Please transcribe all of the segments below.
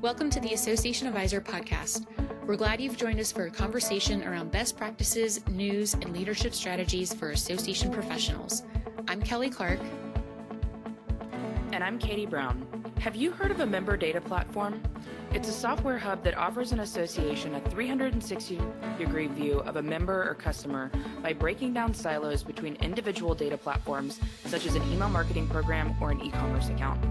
Welcome to the Association Adviser podcast. We're glad you've joined us for a conversation around best practices, news, and leadership strategies for association professionals. I'm Kelly Clark. And I'm Katie Brown. Have you heard of a member data platform? It's a software hub that offers an association a 360 degree view of a member or customer by breaking down silos between individual data platforms, such as an email marketing program or an e commerce account.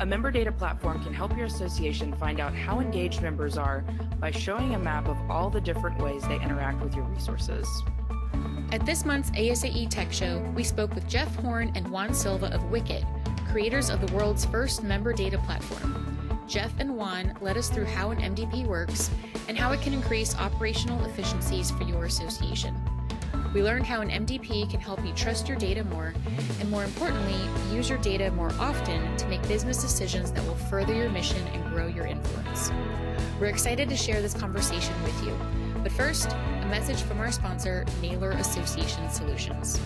A member data platform can help your association find out how engaged members are by showing a map of all the different ways they interact with your resources. At this month's ASAE TEC Show, we spoke with Jeff Horne and Juan Silva of Wicket, creators of the world's first member data platform. Jeff and Juan led us through how an MDP works and how it can increase operational efficiencies for your association. We learned how an MDP can help you trust your data more, and more importantly, use your data more often to make business decisions that will further your mission and grow your influence. We're excited to share this conversation with you. But first, a message from our sponsor, Naylor Association Solutions.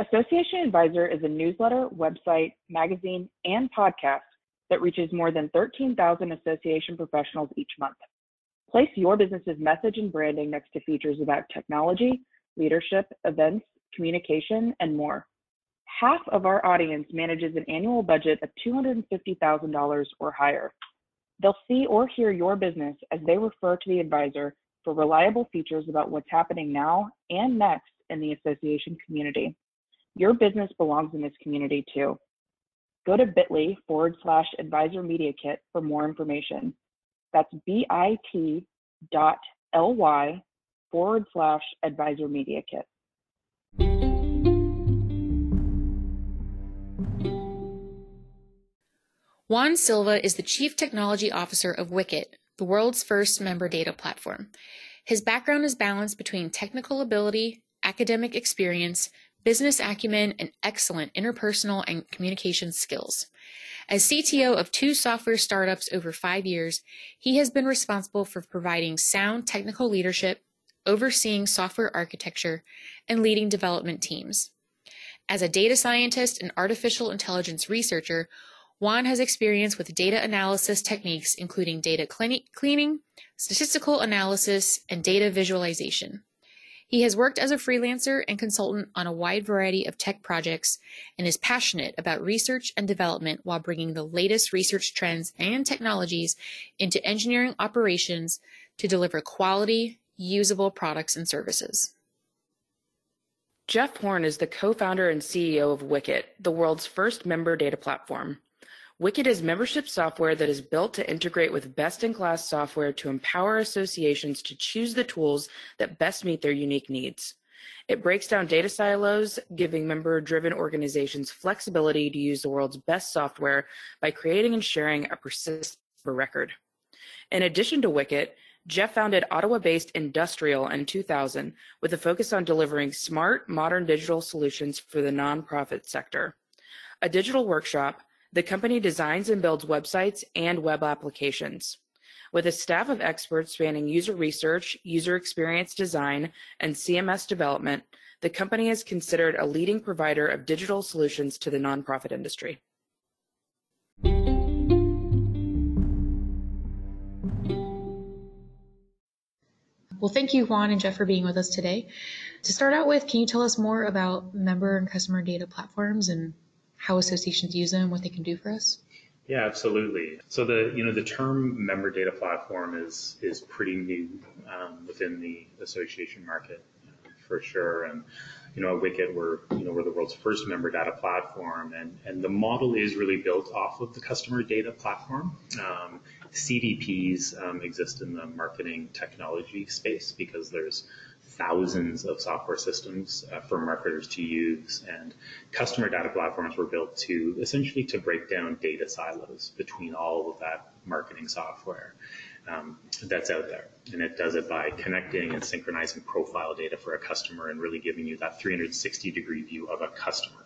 Association Adviser is a newsletter, website, magazine, and podcast that reaches more than 13,000 association professionals each month. Place your business's message and branding next to features about technology, leadership, events, communication, and more. Half of our audience manages an annual budget of $250,000 or higher. They'll see or hear your business as they refer to the advisor for reliable features about what's happening now and next in the association community. Your business belongs in this community too. Go to bit.ly forward slash advisor media kit for more information. That's bit dot ly forward slash advisor media kit. Juan Silva is the Chief Technology Officer of Wicket, the world's first member data platform. His background is balanced between technical ability, academic experience, business acumen, and excellent interpersonal and communication skills. As CTO of two software startups over five years, he has been responsible for providing sound technical leadership, overseeing software architecture, and leading development teams. As a data scientist and artificial intelligence researcher, Juan has experience with data analysis techniques, including data cleaning, statistical analysis, and data visualization. He has worked as a freelancer and consultant on a wide variety of tech projects and is passionate about research and development while bringing the latest research trends and technologies into engineering operations to deliver quality, usable products and services. Jeff Horne is the co founder and CEO of Wicket, the world's first member data platform. Wicket is membership software that is built to integrate with best-in-class software to empower associations to choose the tools that best meet their unique needs. It breaks down data silos, giving member-driven organizations flexibility to use the world's best software by creating and sharing a persistent record. In addition to Wicket, Jeff founded Ottawa-based Industrial in 2000 with a focus on delivering smart, modern digital solutions for the nonprofit sector. A digital workshop, the company designs and builds websites and web applications. With a staff of experts spanning user research, user experience design, and CMS development, the company is considered a leading provider of digital solutions to the nonprofit industry. Well, thank you, Juan and Jeff, for being with us today. To start out with, can you tell us more about member and customer data platforms and how associations use them, and what they can do for us? Yeah, absolutely. So the you know the term member data platform is is pretty new um, within the association market for sure. And you know at Wicket we're you know we're the world's first member data platform, and and the model is really built off of the customer data platform. Um, CDPs um, exist in the marketing technology space because there's thousands of software systems uh, for marketers to use and customer data platforms were built to essentially to break down data silos between all of that marketing software um, that's out there and it does it by connecting and synchronizing profile data for a customer and really giving you that 360 degree view of a customer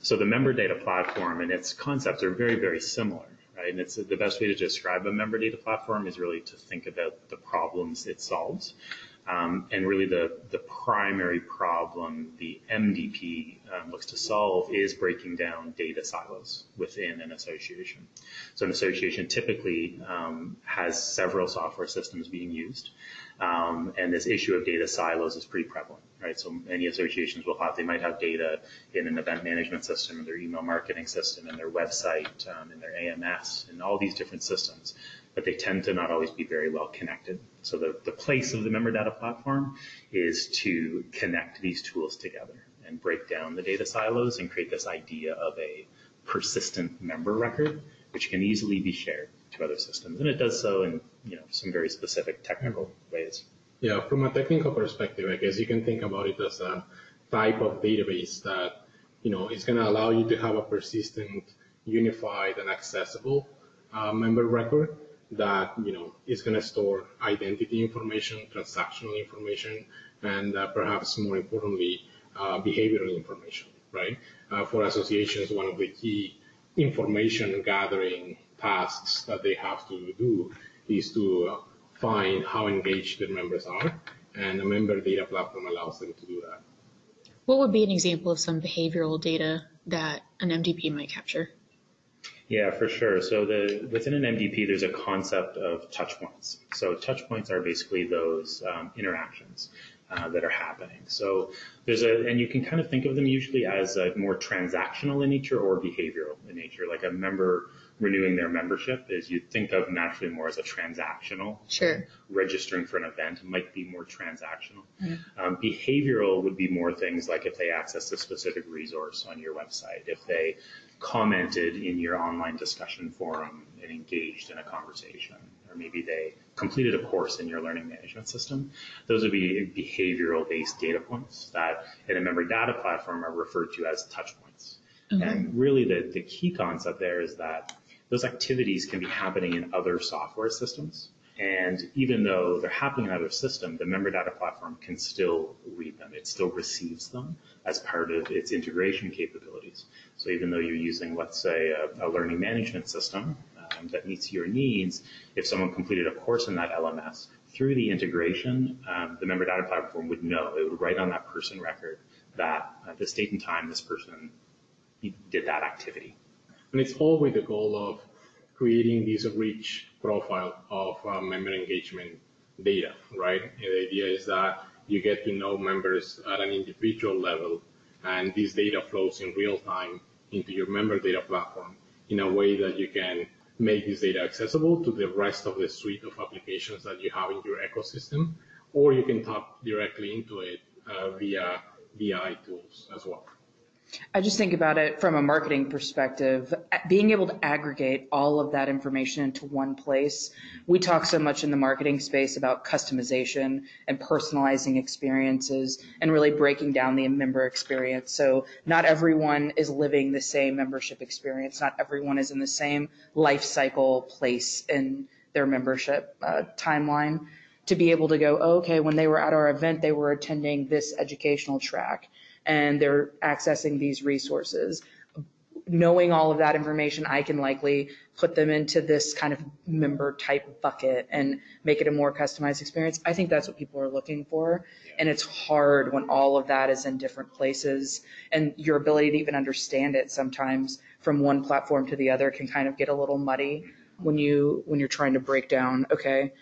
so the member data platform and its concepts are very very similar right? And it's the best way to describe a member data platform is really to think about the problems it solves. Um, and really the, primary problem the MDP um, looks to solve is breaking down data silos within an association. So an association typically um, has several software systems being used. Um, and this issue of data silos is pretty prevalent, right? So many associations will have, they might have data in an event management system, in their email marketing system, in their website, um, in their AMS, and all these different systems but they tend to not always be very well connected. So the, the place of the member data platform is to connect these tools together and break down the data silos and create this idea of a persistent member record, which can easily be shared to other systems. And it does so in you know some very specific technical ways. Yeah, from a technical perspective, I guess you can think about it as a type of database that you know is going to allow you to have a persistent, unified, and accessible uh, member record that you know is going to store identity information, transactional information, and uh, perhaps more importantly, uh, behavioral information. Right? Uh, for associations, one of the key information gathering tasks that they have to do is to find how engaged their members are, and a member data platform allows them to do that. What would be an example of some behavioral data that an MDP might capture? Yeah, for sure. So the within an MDP, there's a concept of touch points. So touch points are basically those um, interactions uh, that are happening. So there's a, and you can kind of think of them usually as a more transactional in nature or behavioral in nature. Like a member renewing their membership is you'd think of naturally more as a transactional. Sure. Registering for an event might be more transactional. Mm-hmm. Um, behavioral would be more things like if they access a specific resource on your website, if they commented in your online discussion forum and engaged in a conversation, or maybe they completed a course in your learning management system. Those would be behavioral based data points that in a member data platform are referred to as touch points. Mm-hmm. And really the, the key concept there is that those activities can be happening in other software systems. And even though they're happening in other systems, the member data platform can still read them. It still receives them as part of its integration capabilities. So even though you're using, let's say, a, a learning management system um, that meets your needs, if someone completed a course in that LMS, through the integration, um, the member data platform would know. It would write on that person record that at this date and time, this person did that activity. And it's always the goal of creating this rich profile of uh, member engagement data, right? And the idea is that you get to know members at an individual level, and this data flows in real time into your member data platform in a way that you can make this data accessible to the rest of the suite of applications that you have in your ecosystem, or you can tap directly into it uh, via BI tools as well. I just think about it from a marketing perspective, being able to aggregate all of that information into one place. We talk so much in the marketing space about customization and personalizing experiences and really breaking down the member experience. So not everyone is living the same membership experience. Not everyone is in the same life cycle place in their membership uh, timeline to be able to go, oh, okay, when they were at our event, they were attending this educational track and they're accessing these resources. Knowing all of that information, I can likely put them into this kind of member type bucket and make it a more customized experience. I think that's what people are looking for. And it's hard when all of that is in different places and your ability to even understand it sometimes from one platform to the other can kind of get a little muddy when you when you're trying to break down, okay,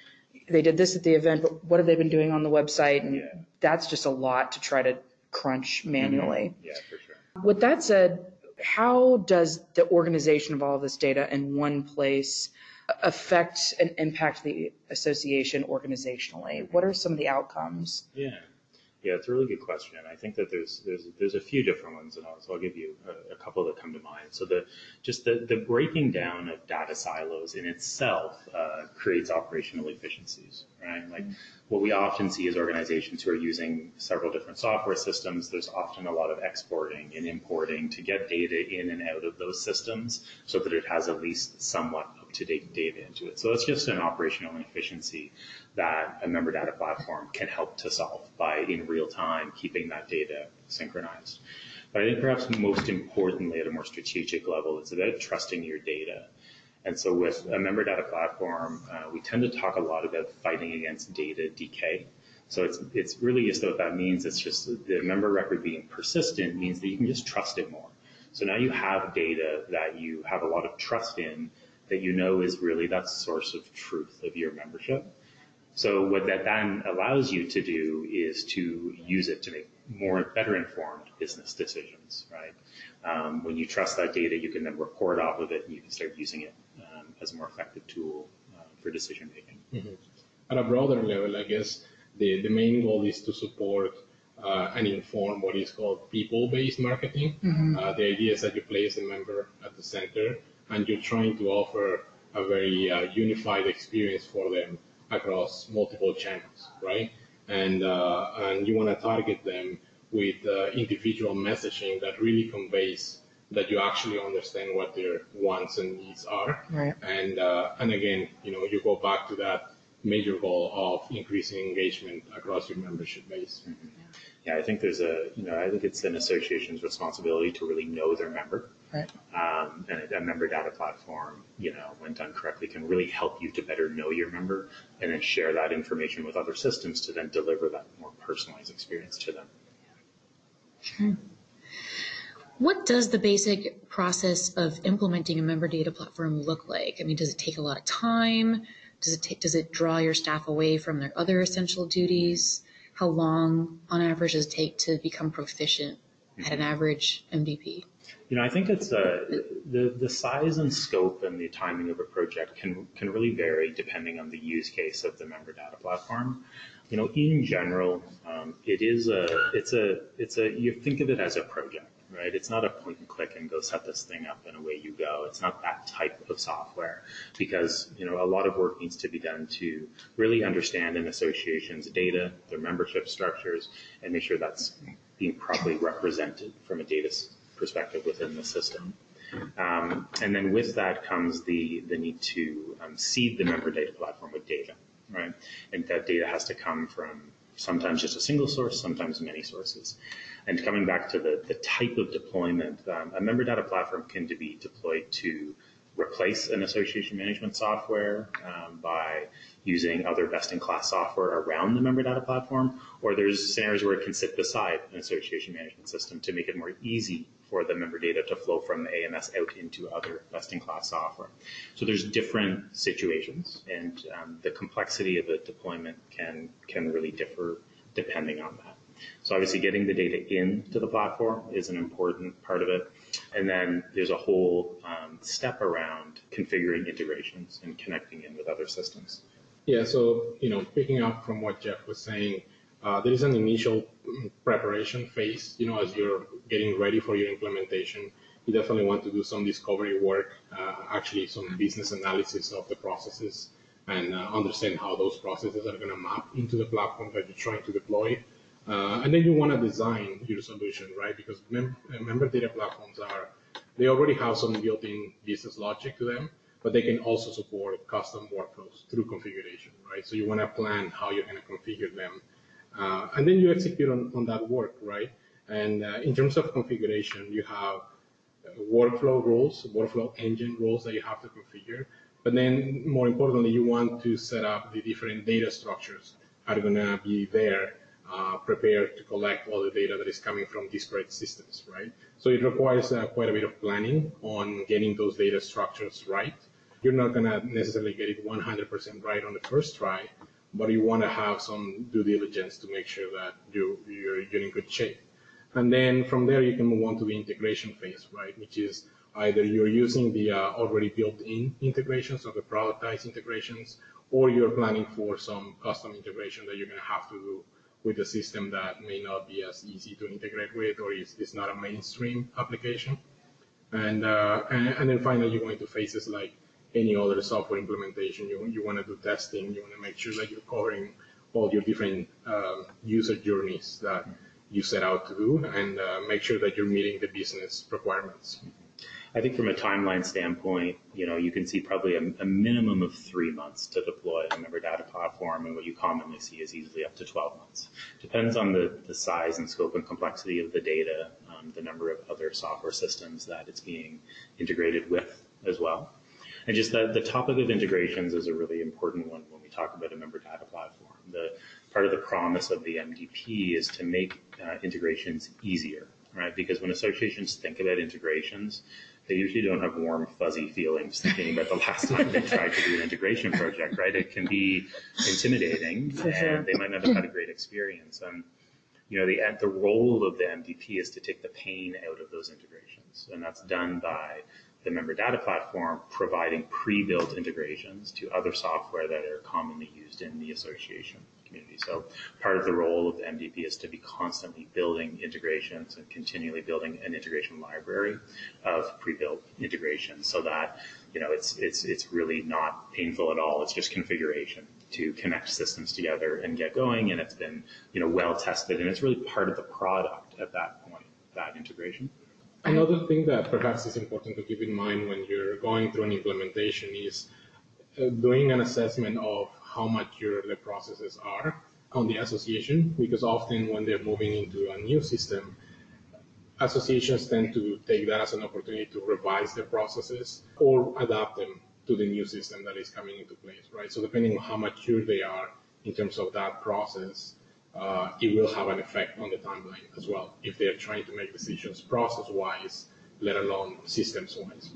they did this at the event, but what have they been doing on the website? And that's just a lot to try to crunch mm-hmm. manually. Yeah, for sure. With that said, how does the organization of all this data in one place affect and impact the association organizationally? What are some of the outcomes? Yeah. Yeah, it's a really good question. I think that there's there's there's a few different ones, and I'll, so I'll give you a, a, couple that come to mind. So the just the the breaking down of data silos in itself uh, creates operational efficiencies, right? Like what we often see is organizations who are using several different software systems. There's often a lot of exporting and importing to get data in and out of those systems, so that it has at least somewhat up-to-date data into it. So it's just an operational inefficiency that a member data platform can help to solve by in real time keeping that data synchronized. But I think perhaps most importantly at a more strategic level, it's about trusting your data. And so with a member data platform, uh, we tend to talk a lot about fighting against data decay. So it's, it's really just what that means. It's just the member record being persistent means that you can just trust it more. So now you have data that you have a lot of trust in that you know is really that source of truth of your membership. So what that then allows you to do is to use it to make more better informed business decisions, right? Um, when you trust that data, you can then report off of it and you can start using it um, as a more effective tool uh, for decision making. Mm-hmm. At a broader level, I guess the, the main goal is to support uh, and inform what is called people-based marketing. Mm-hmm. Uh, the idea is that you place the member at the center and you're trying to offer a very uh, unified experience for them across multiple channels, right? And uh, and you want to target them with uh, individual messaging that really conveys that you actually understand what their wants and needs are. Right. And uh, and again, you know, you go back to that major goal of increasing engagement across your membership base. Mm-hmm. Yeah, I think there's a, you know, I think it's an association's responsibility to really know their member. Right. Um, and a member data platform, you know, when done correctly, can really help you to better know your member and then share that information with other systems to then deliver that more personalized experience to them. Sure. What does the basic process of implementing a member data platform look like? I mean, does it take a lot of time? Does it, does it draw your staff away from their other essential duties? How long, on average, does it take to become proficient at an average MDP? You know, I think it's uh, the the size and scope and the timing of a project can can really vary depending on the use case of the member data platform. You know, in general, um, it is a it's a it's a you think of it as a project right? It's not a point and click and go set this thing up and away you go. It's not that type of software because, you know, a lot of work needs to be done to really understand an association's data, their membership structures, and make sure that's being properly represented from a data perspective within the system. Um, and then with that comes the, the need to um, seed the member data platform with data, right? And that data has to come from sometimes just a single source, sometimes many sources. And coming back to the, the type of deployment, um, a member data platform can be deployed to replace an association management software um, by using other best-in-class software around the member data platform, or there's scenarios where it can sit beside an association management system to make it more easy for the member data to flow from AMS out into other best-in-class software. So there's different situations, and um, the complexity of the deployment can can really differ depending on that. So obviously getting the data into the platform is an important part of it. And then there's a whole um, step around configuring integrations and connecting in with other systems. Yeah, so, you know, picking up from what Jeff was saying, uh, there is an initial preparation phase, you know, as you're getting ready for your implementation. You definitely want to do some discovery work, uh, actually some business analysis of the processes and uh, understand how those processes are going to map into the platform that you're trying to deploy. Uh, and then you want to design your solution, right? Because mem- member data platforms are, they already have some built-in business logic to them, but they can also support custom workflows through configuration, right? So you want to plan how you're going to configure them. Uh, and then you execute on, on that work, right? And uh, in terms of configuration, you have workflow rules, workflow engine rules that you have to configure. But then more importantly, you want to set up the different data structures are going to be there uh, prepared to collect all the data that is coming from disparate systems, right? So it requires uh, quite a bit of planning on getting those data structures right. You're not going to necessarily get it 100% right on the first try, but you want to have some due diligence to make sure that you, you're, you're in good shape. And then from there, you can move on to the integration phase, right? Which is either you're using the uh, already built-in integrations or the productized integrations, or you're planning for some custom integration that you're going to have to do with a system that may not be as easy to integrate with or is, is not a mainstream application. And, uh, and, and, then finally, you're go into phases like any other software implementation. You, you want to do testing. You want to make sure that you're covering all your different um, user journeys that you set out to do and uh, make sure that you're meeting the business requirements. I think from a timeline standpoint, you know, you can see probably a, a, minimum of three months to deploy a member data platform, and what you commonly see is easily up to 12 months. Depends on the, the size and scope and complexity of the data, um, the number of other software systems that it's being integrated with as well. And just the, the topic of integrations is a really important one when we talk about a member data platform. The, part of the promise of the MDP is to make uh, integrations easier, right? Because when associations think about integrations, they usually don't have warm, fuzzy feelings thinking about the last time they tried to do an integration project, right? It can be intimidating and they might not have had a great experience. And, you know, the, the role of the MDP is to take the pain out of those integrations. And that's done by the member data platform providing pre-built integrations to other software that are commonly used in the association community. So part of the role of the MDP is to be constantly building integrations and continually building an integration library of pre-built integrations so that you know it's it's it's really not painful at all. It's just configuration to connect systems together and get going and it's been you know well tested and it's really part of the product at that point that integration. Another thing that perhaps is important to keep in mind when you're going through an implementation is uh, doing an assessment of how mature the processes are on the association, because often when they're moving into a new system, associations tend to take that as an opportunity to revise their processes or adapt them to the new system that is coming into place, right? So depending on how mature they are in terms of that process, uh, it will have an effect on the timeline as well if they're trying to make decisions process-wise, let alone systems-wise.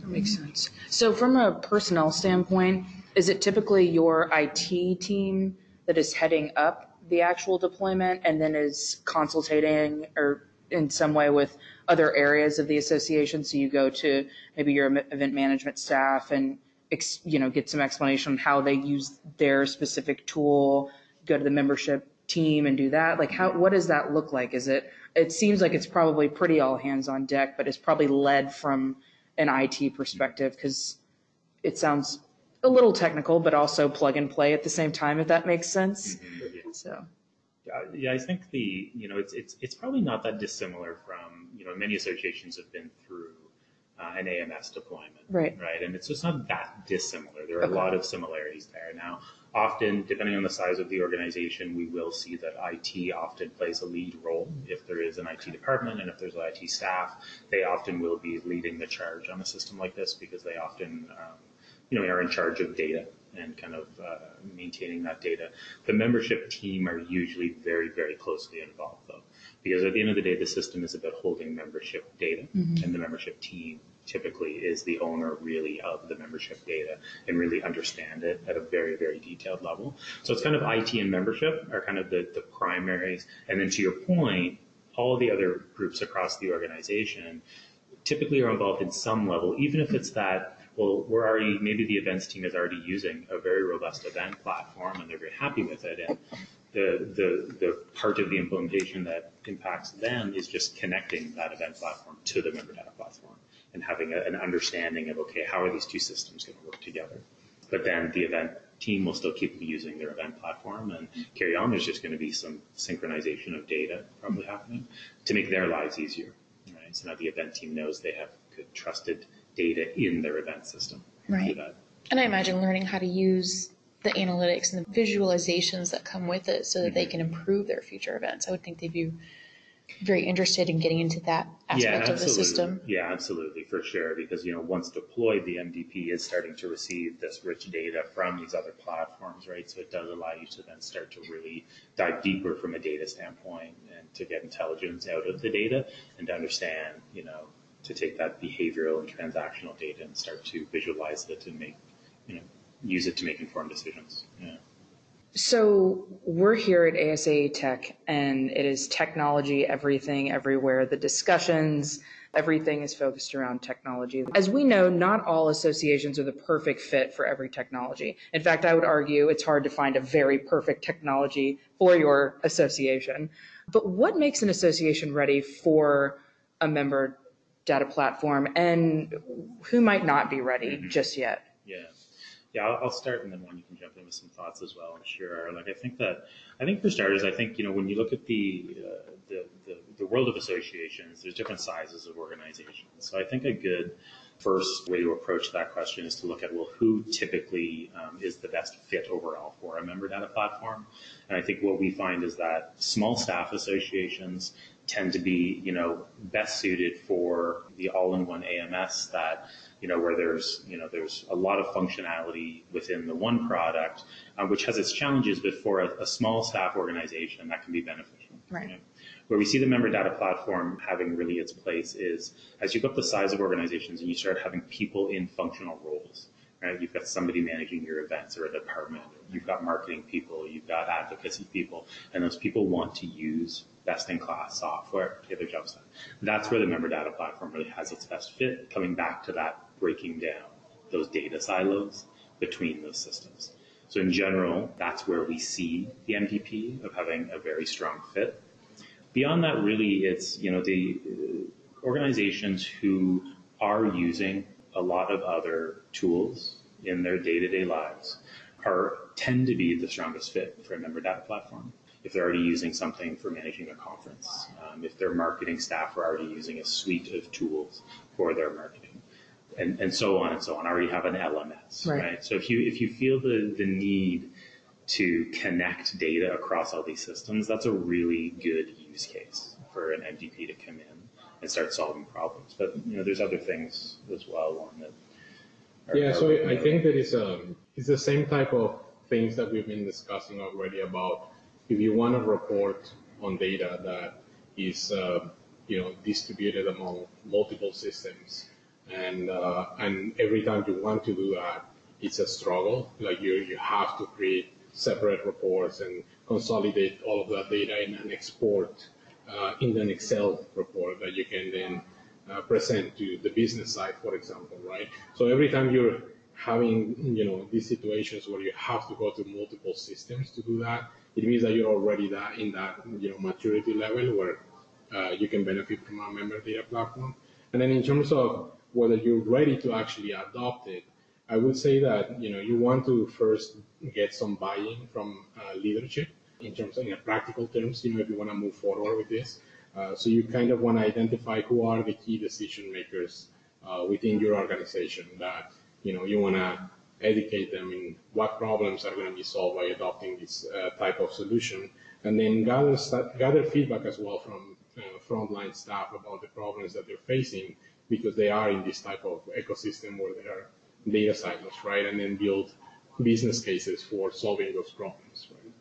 That makes sense. So from a personnel standpoint, is it typically your IT team that is heading up the actual deployment and then is consultating or in some way with other areas of the association? So you go to maybe your event management staff and you know get some explanation on how they use their specific tool go to the membership team and do that? Like how, what does that look like? Is it, it seems like it's probably pretty all hands on deck, but it's probably led from an IT perspective because it sounds a little technical, but also plug and play at the same time, if that makes sense. Mm-hmm. So. Yeah, yeah, I think the, you know, it's, it's, it's probably not that dissimilar from, you know, many associations have been through uh, an AMS deployment. Right. Right. And it's just not that dissimilar. There are okay. a lot of similarities there. Now, often, depending on the size of the organization, we will see that IT often plays a lead role. If there is an IT department and if there's an IT staff, they often will be leading the charge on a system like this because they often, um, you know, are in charge of data and kind of uh, maintaining that data. The membership team are usually very, very closely involved though, because at the end of the day, the system is about holding membership data mm-hmm. and the membership team typically is the owner really of the membership data and really understand it at a very, very detailed level. So it's kind of IT and membership are kind of the, the primaries. And then to your point, all the other groups across the organization typically are involved in some level, even if it's that, well, we're already, maybe the events team is already using a very robust event platform and they're very happy with it. And the, the, the part of the implementation that impacts them is just connecting that event platform to the member data platform and having a, an understanding of, okay, how are these two systems going to work together? But then the event team will still keep using their event platform and carry on. There's just going to be some synchronization of data probably happening to make their lives easier. Right? So now the event team knows they have good trusted data in their event system. Right. And I imagine learning how to use the analytics and the visualizations that come with it so that mm-hmm. they can improve their future events. I would think they'd be very interested in getting into that aspect of the system. Yeah, absolutely, for sure. Because you know, once deployed, the MDP is starting to receive this rich data from these other platforms, right? So it does allow you to then start to really dive deeper from a data standpoint and to get intelligence out of the data and to understand, you know, to take that behavioral and transactional data and start to visualize it and make, you know, use it to make informed decisions. Yeah. So we're here at ASAE Tech, and it is technology, everything, everywhere. The discussions, everything is focused around technology. As we know, not all associations are the perfect fit for every technology. In fact, I would argue it's hard to find a very perfect technology for your association. But what makes an association ready for a member data platform, and who might not be ready mm-hmm. just yet? Yeah yeah, I'll, I'll, start and then Juan you can jump in with some thoughts as well. I'm sure. Like I think that I think for starters, I think you know when you look at the uh, the, the, the world of associations, there's different sizes of organizations. So I think a good first way to approach that question is to look at, well, who typically um, is the best fit overall for a member data platform? And I think what we find is that small staff associations tend to be, you know, best suited for the all-in-one AMS that, you know, where there's, you know, there's a lot of functionality within the one product, uh, which has its challenges, but for a, a, small staff organization, that can be beneficial. Right. You know? Where we see the member data platform having really its place is as you go up the size of organizations and you start having people in functional roles. Right? You've got somebody managing your events or a department. You've got marketing people. You've got advocacy people, and those people want to use best-in-class software to get their jobs done. That's where the member data platform really has its best fit. Coming back to that, breaking down those data silos between those systems. So in general, that's where we see the MDP of having a very strong fit. Beyond that, really, it's you know the organizations who are using a lot of other tools in their day-to-day lives are tend to be the strongest fit for a member data platform. If they're already using something for managing a conference, um, if their marketing staff are already using a suite of tools for their marketing, and, and so on and so on, I already have an LMS, right? right? So if you if you feel the the need to connect data across all these systems, that's a really good use case for an MDP to come in and start solving problems. But you know, there's other things as well on that. Are, yeah, are so I think that is um, it's the same type of things that we've been discussing already about if you want to report on data that is uh, you know distributed among multiple systems and uh, and every time you want to do that it's a struggle like you you have to create separate reports and consolidate all of that data in an export uh, in an Excel report that you can then uh, present to the business side, for example, right? So every time you're having, you know, these situations where you have to go to multiple systems to do that, it means that you're already that in that, you know, maturity level where uh, you can benefit from a member data platform. And then in terms of whether you're ready to actually adopt it, I would say that, you know, you want to first get some buy-in from uh, leadership in terms of in practical terms, you know, if you want to move forward with this. Uh, so you kind of want to identify who are the key decision makers uh, within your organization that, you know, you want to educate them in what problems are going to be solved by adopting this uh, type of solution, and then gather gather feedback as well from uh, frontline staff about the problems that they're facing because they are in this type of ecosystem where there are data silos, right? And then build business cases for solving those problems, right?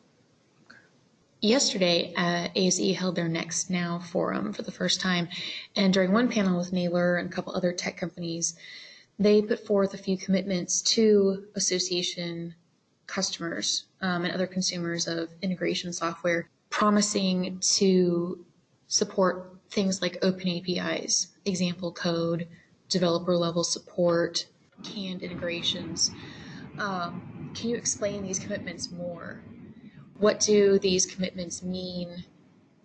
Yesterday, uh, ASAE held their Next Now forum for the first time, and during one panel with Naylor and a couple other tech companies, they put forth a few commitments to association customers um, and other consumers of integration software, promising to support things like open APIs, example code, developer level support, canned integrations. Um, can you explain these commitments more? what do these commitments mean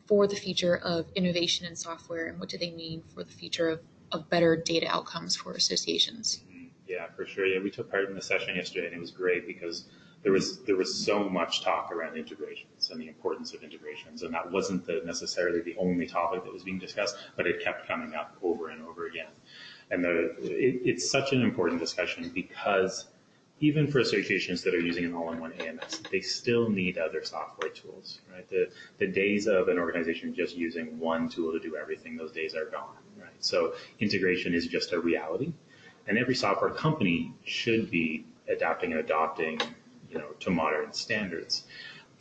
for the future of innovation in software and what do they mean for the future of, of better data outcomes for associations? Yeah, for sure. Yeah, we took part in the session yesterday and it was great because there was there was so much talk around integrations and the importance of integrations, and that wasn't the, necessarily the only topic that was being discussed, but it kept coming up over and over again. And the, it, it's such an important discussion because even for associations that are using an all-in-one AMS, they still need other software tools, right? The, the days of an organization just using one tool to do everything, those days are gone, right? So integration is just a reality. And every software company should be adapting and adopting, you know, to modern standards.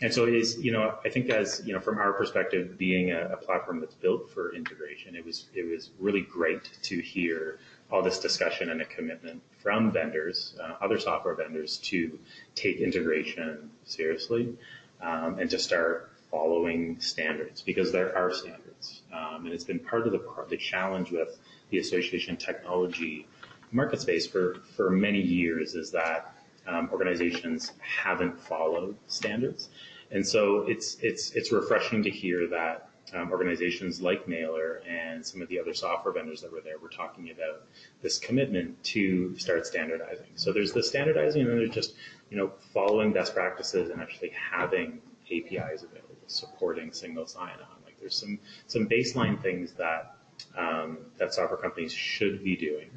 And so it is, you know, I think as, you know, from our perspective, being a, a platform that's built for integration, it was, it was really great to hear all this discussion and a commitment from vendors, uh, other software vendors, to take integration seriously um, and to start following standards because there are standards. Um, and it's been part of the, the challenge with the association technology market space for, for many years is that um, organizations haven't followed standards. And so it's, it's, it's refreshing to hear that um, organizations like Naylor and some of the other software vendors that were there were talking about this commitment to start standardizing. So there's the standardizing, and then there's just you know following best practices and actually having APIs available, supporting single sign-on. Like there's some some baseline things that um, that software companies should be doing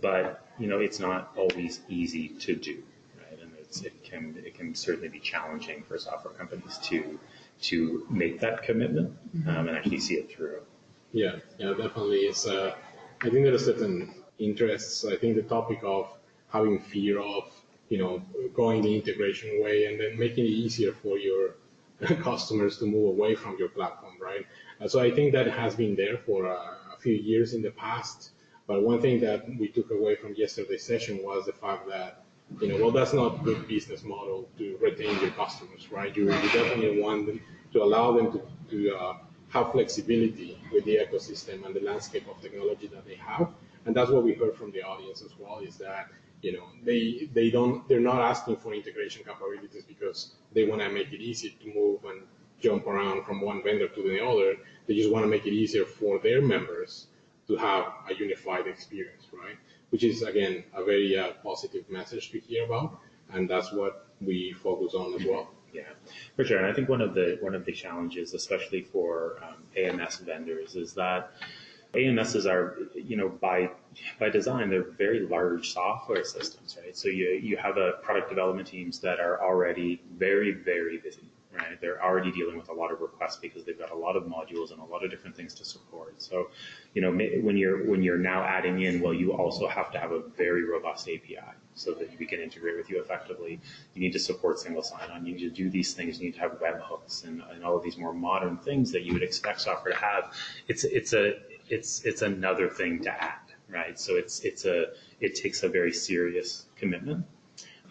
but you know, it's not always easy to do, right? And it can it can certainly be challenging for software companies to to make that commitment mm-hmm. um, and actually see it through. Yeah, yeah, definitely. It's uh, I think there are certain interests. I think the topic of having fear of you know going the integration way and then making it easier for your customers to move away from your platform, right? Uh, so I think that has been there for uh, a few years in the past. But one thing that we took away from yesterday's session was the fact that, you know, well, that's not a good business model to retain your customers, right? You, you definitely want them to allow them to, to uh, have flexibility with the ecosystem and the landscape of technology that they have. And that's what we heard from the audience as well, is that, you know, they, they don't, they're not asking for integration capabilities because they want to make it easy to move and jump around from one vendor to the other. They just want to make it easier for their members to have a unified experience, right? Which is, again, a very uh, positive message to hear about, and that's what we focus on as well. Yeah, for sure. And I think one of the one of the challenges, especially for um, AMS vendors, is that AMSs are, you know, by by design, they're very large software systems, right? So you you have a product development teams that are already very very busy right? They're already dealing with a lot of requests because they've got a lot of modules and a lot of different things to support. So, you know, when you're when you're now adding in, well, you also have to have a very robust API so that we can integrate with you effectively. You need to support single sign-on. You need to do these things. You need to have webhooks and, and all of these more modern things that you would expect software to have. It's it's a it's it's another thing to add, right? So it's it's a it takes a very serious commitment.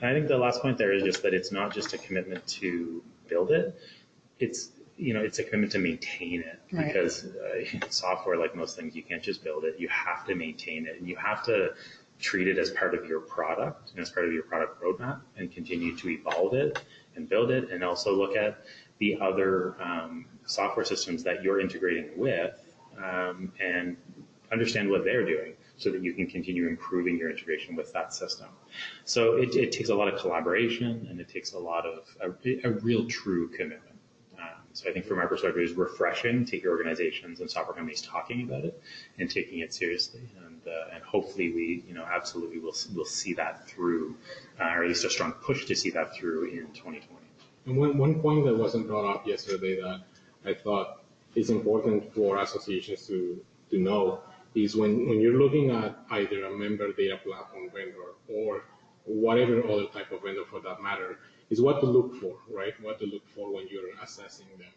And I think the last point there is just that it's not just a commitment to build it, it's you know it's a commitment to maintain it right. because uh, software, like most things, you can't just build it. You have to maintain it, and you have to treat it as part of your product and as part of your product roadmap, and continue to evolve it and build it, and also look at the other um, software systems that you're integrating with, um, and understand what they're doing so that you can continue improving your integration with that system. So it, it takes a lot of collaboration and it takes a lot of a, a real true commitment. Um, so I think from our perspective, it's refreshing to hear organizations and software companies talking about it and taking it seriously. And, uh, and hopefully we, you know, absolutely will, will see that through, uh, or at least a strong push to see that through in 2020. And one, one point that wasn't brought up yesterday that I thought is important for associations to, to know is when, when you're looking at either a member data platform vendor or whatever other type of vendor for that matter, is what to look for, right? What to look for when you're assessing them.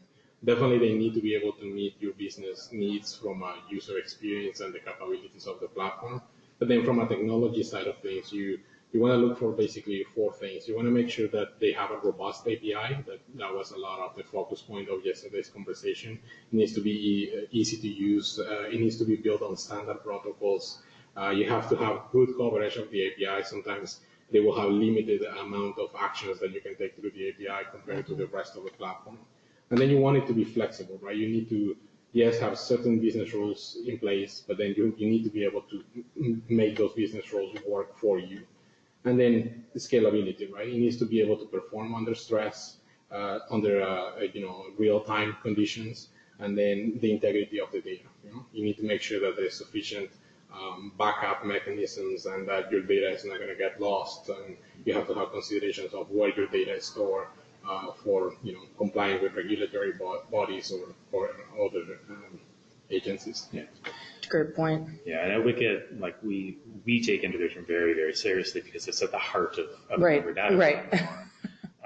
Definitely they need to be able to meet your business needs from a user experience and the capabilities of the platform. But then from a technology side of things, you you want to look for basically four things. You want to make sure that they have a robust API. That, that was a lot of the focus point of yesterday's conversation. It needs to be uh, easy to use. Uh, it needs to be built on standard protocols. Uh, you have to have good coverage of the API. Sometimes they will have limited amount of actions that you can take through the API compared to the rest of the platform. And then you want it to be flexible, right? You need to, yes, have certain business rules in place, but then you, you need to be able to make those business rules work for you. And then the scalability, right? It needs to be able to perform under stress, uh, under uh, you know real-time conditions, and then the integrity of the data. You, know? you need to make sure that there's sufficient um, backup mechanisms and that your data is not going to get lost. And you have to have considerations of where your data is stored uh, for you know complying with regulatory bo- bodies or, or other um, agencies. Yeah. Great point. Yeah, and at Wicket, like we we take integration very very seriously because it's at the heart of, of right. data right.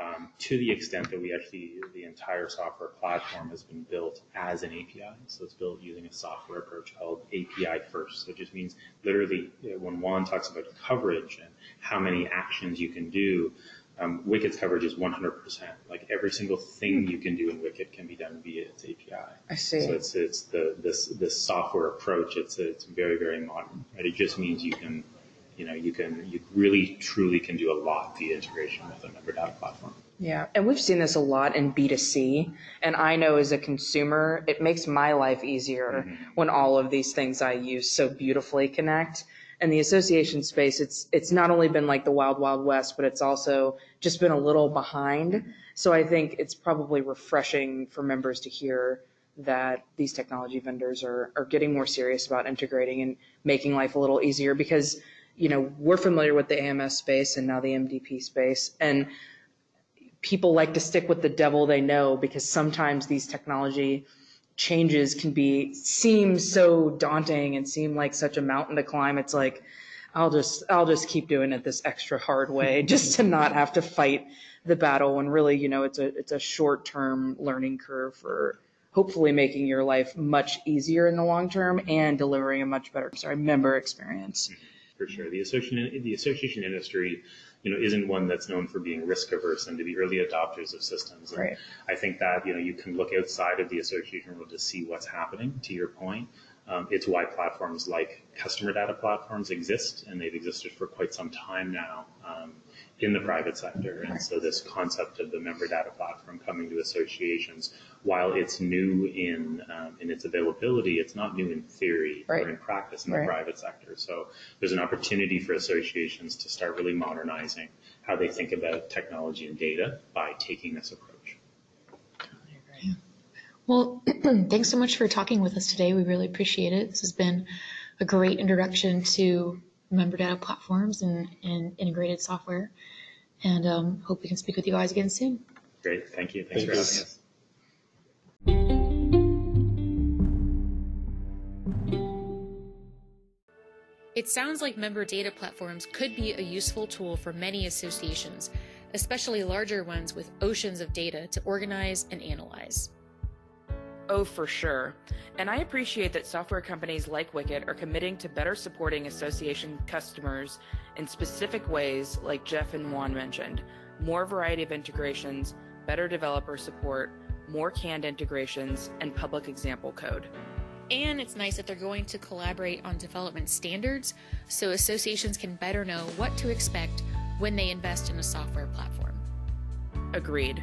Um, to the extent that we actually the entire software platform has been built as an API. So it's built using a software approach called API first. So it just means literally when Juan talks about coverage and how many actions you can do, um, Wicket's coverage is 100%. Like every single thing you can do in Wicket can be done via its API. I see. So it's it's the this this software approach. It's it's very very modern. Right? It just means you can, you know, you can you really truly can do a lot via integration with a member data platform. Yeah, and we've seen this a lot in B2C. And I know as a consumer, it makes my life easier mm-hmm. when all of these things I use so beautifully connect and the association space, it's it's not only been like the wild wild west, but it's also just been a little behind. So I think it's probably refreshing for members to hear that these technology vendors are, are getting more serious about integrating and making life a little easier because, you know, we're familiar with the AMS space and now the MDP space. And people like to stick with the devil they know because sometimes these technology changes can be seem so daunting and seem like such a mountain to climb. It's like, I'll just I'll just keep doing it this extra hard way just to not have to fight the battle when really you know it's a it's a short term learning curve for hopefully making your life much easier in the long term and delivering a much better sorry member experience. For sure, the association the association industry you know, isn't one that's known for being risk averse and to be early adopters of systems. And right. I think that, you know, you can look outside of the association world to see what's happening to your point. Um, it's why platforms like customer data platforms exist, and they've existed for quite some time now um, in the private sector. And so, this concept of the member data platform coming to associations, while it's new in um, in its availability, it's not new in theory right. or in practice in the right. private sector. So, there's an opportunity for associations to start really modernizing how they think about technology and data by taking this approach. Well, thanks so much for talking with us today. We really appreciate it. This has been a great introduction to member data platforms and, and integrated software. And um, hope we can speak with you guys again soon. Great. Thank you. Thanks, Thanks. for having us. It sounds like member data platforms could be a useful tool for many associations, especially larger ones with oceans of data to organize and analyze. Oh, for sure. And I appreciate that software companies like Wicket are committing to better supporting association customers in specific ways, like Jeff and Juan mentioned more variety of integrations, better developer support, more canned integrations, and public example code. And it's nice that they're going to collaborate on development standards so associations can better know what to expect when they invest in a software platform. Agreed.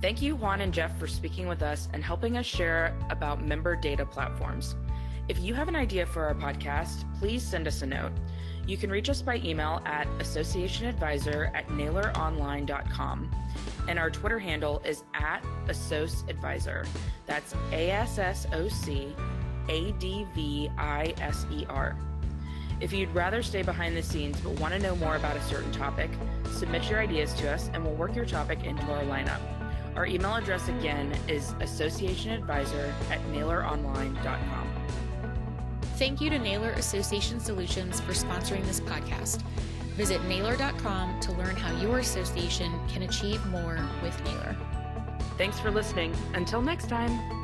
Thank you, Juan and Jeff, for speaking with us and helping us share about member data platforms. If you have an idea for our podcast, please send us a note. You can reach us by email at associationadviser at nayloronline.com. And our Twitter handle is at AssocAdviser. That's A S S O C A D V I S E R. If you'd rather stay behind the scenes but want to know more about a certain topic, submit your ideas to us and we'll work your topic into our lineup. Our email address again is associationadviser at nayloronline.com. Thank you to Naylor Association Solutions for sponsoring this podcast. Visit Naylor.com to learn how your association can achieve more with Naylor. Thanks for listening. Until next time.